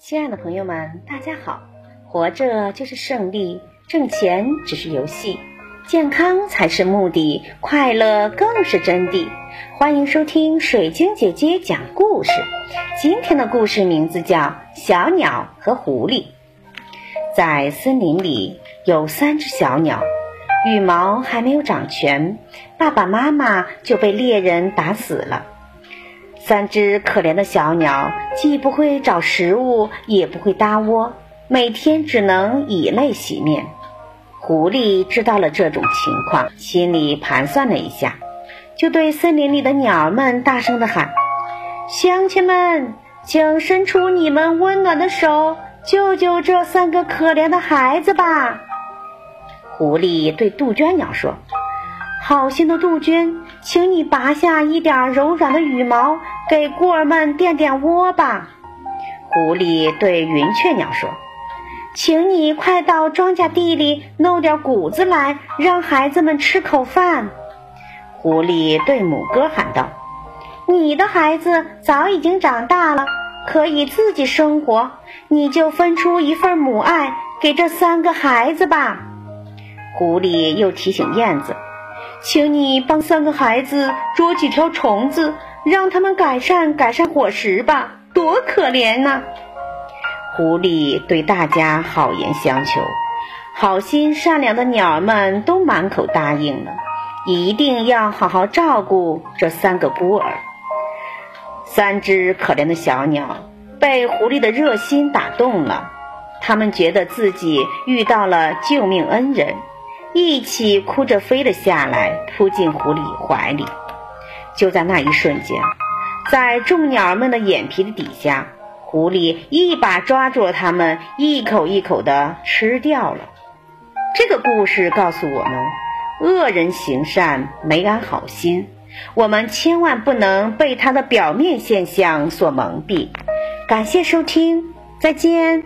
亲爱的朋友们，大家好！活着就是胜利，挣钱只是游戏，健康才是目的，快乐更是真谛。欢迎收听水晶姐姐讲故事。今天的故事名字叫《小鸟和狐狸》。在森林里有三只小鸟，羽毛还没有长全，爸爸妈妈就被猎人打死了。三只可怜的小鸟，既不会找食物，也不会搭窝，每天只能以泪洗面。狐狸知道了这种情况，心里盘算了一下，就对森林里的鸟儿们大声地喊：“乡亲们，请伸出你们温暖的手，救救这三个可怜的孩子吧！”狐狸对杜鹃鸟说。好心的杜鹃，请你拔下一点柔软的羽毛，给孤儿们垫垫窝吧。狐狸对云雀鸟说：“请你快到庄稼地里弄点谷子来，让孩子们吃口饭。”狐狸对母鸽喊道：“你的孩子早已经长大了，可以自己生活，你就分出一份母爱给这三个孩子吧。”狐狸又提醒燕子。请你帮三个孩子捉几条虫子，让他们改善改善伙食吧，多可怜呐！狐狸对大家好言相求，好心善良的鸟儿们都满口答应了，一定要好好照顾这三个孤儿。三只可怜的小鸟被狐狸的热心打动了，他们觉得自己遇到了救命恩人。一起哭着飞了下来，扑进狐狸怀里。就在那一瞬间，在众鸟儿们的眼皮子底下，狐狸一把抓住了它们，一口一口的吃掉了。这个故事告诉我们：恶人行善，没安好心，我们千万不能被他的表面现象所蒙蔽。感谢收听，再见。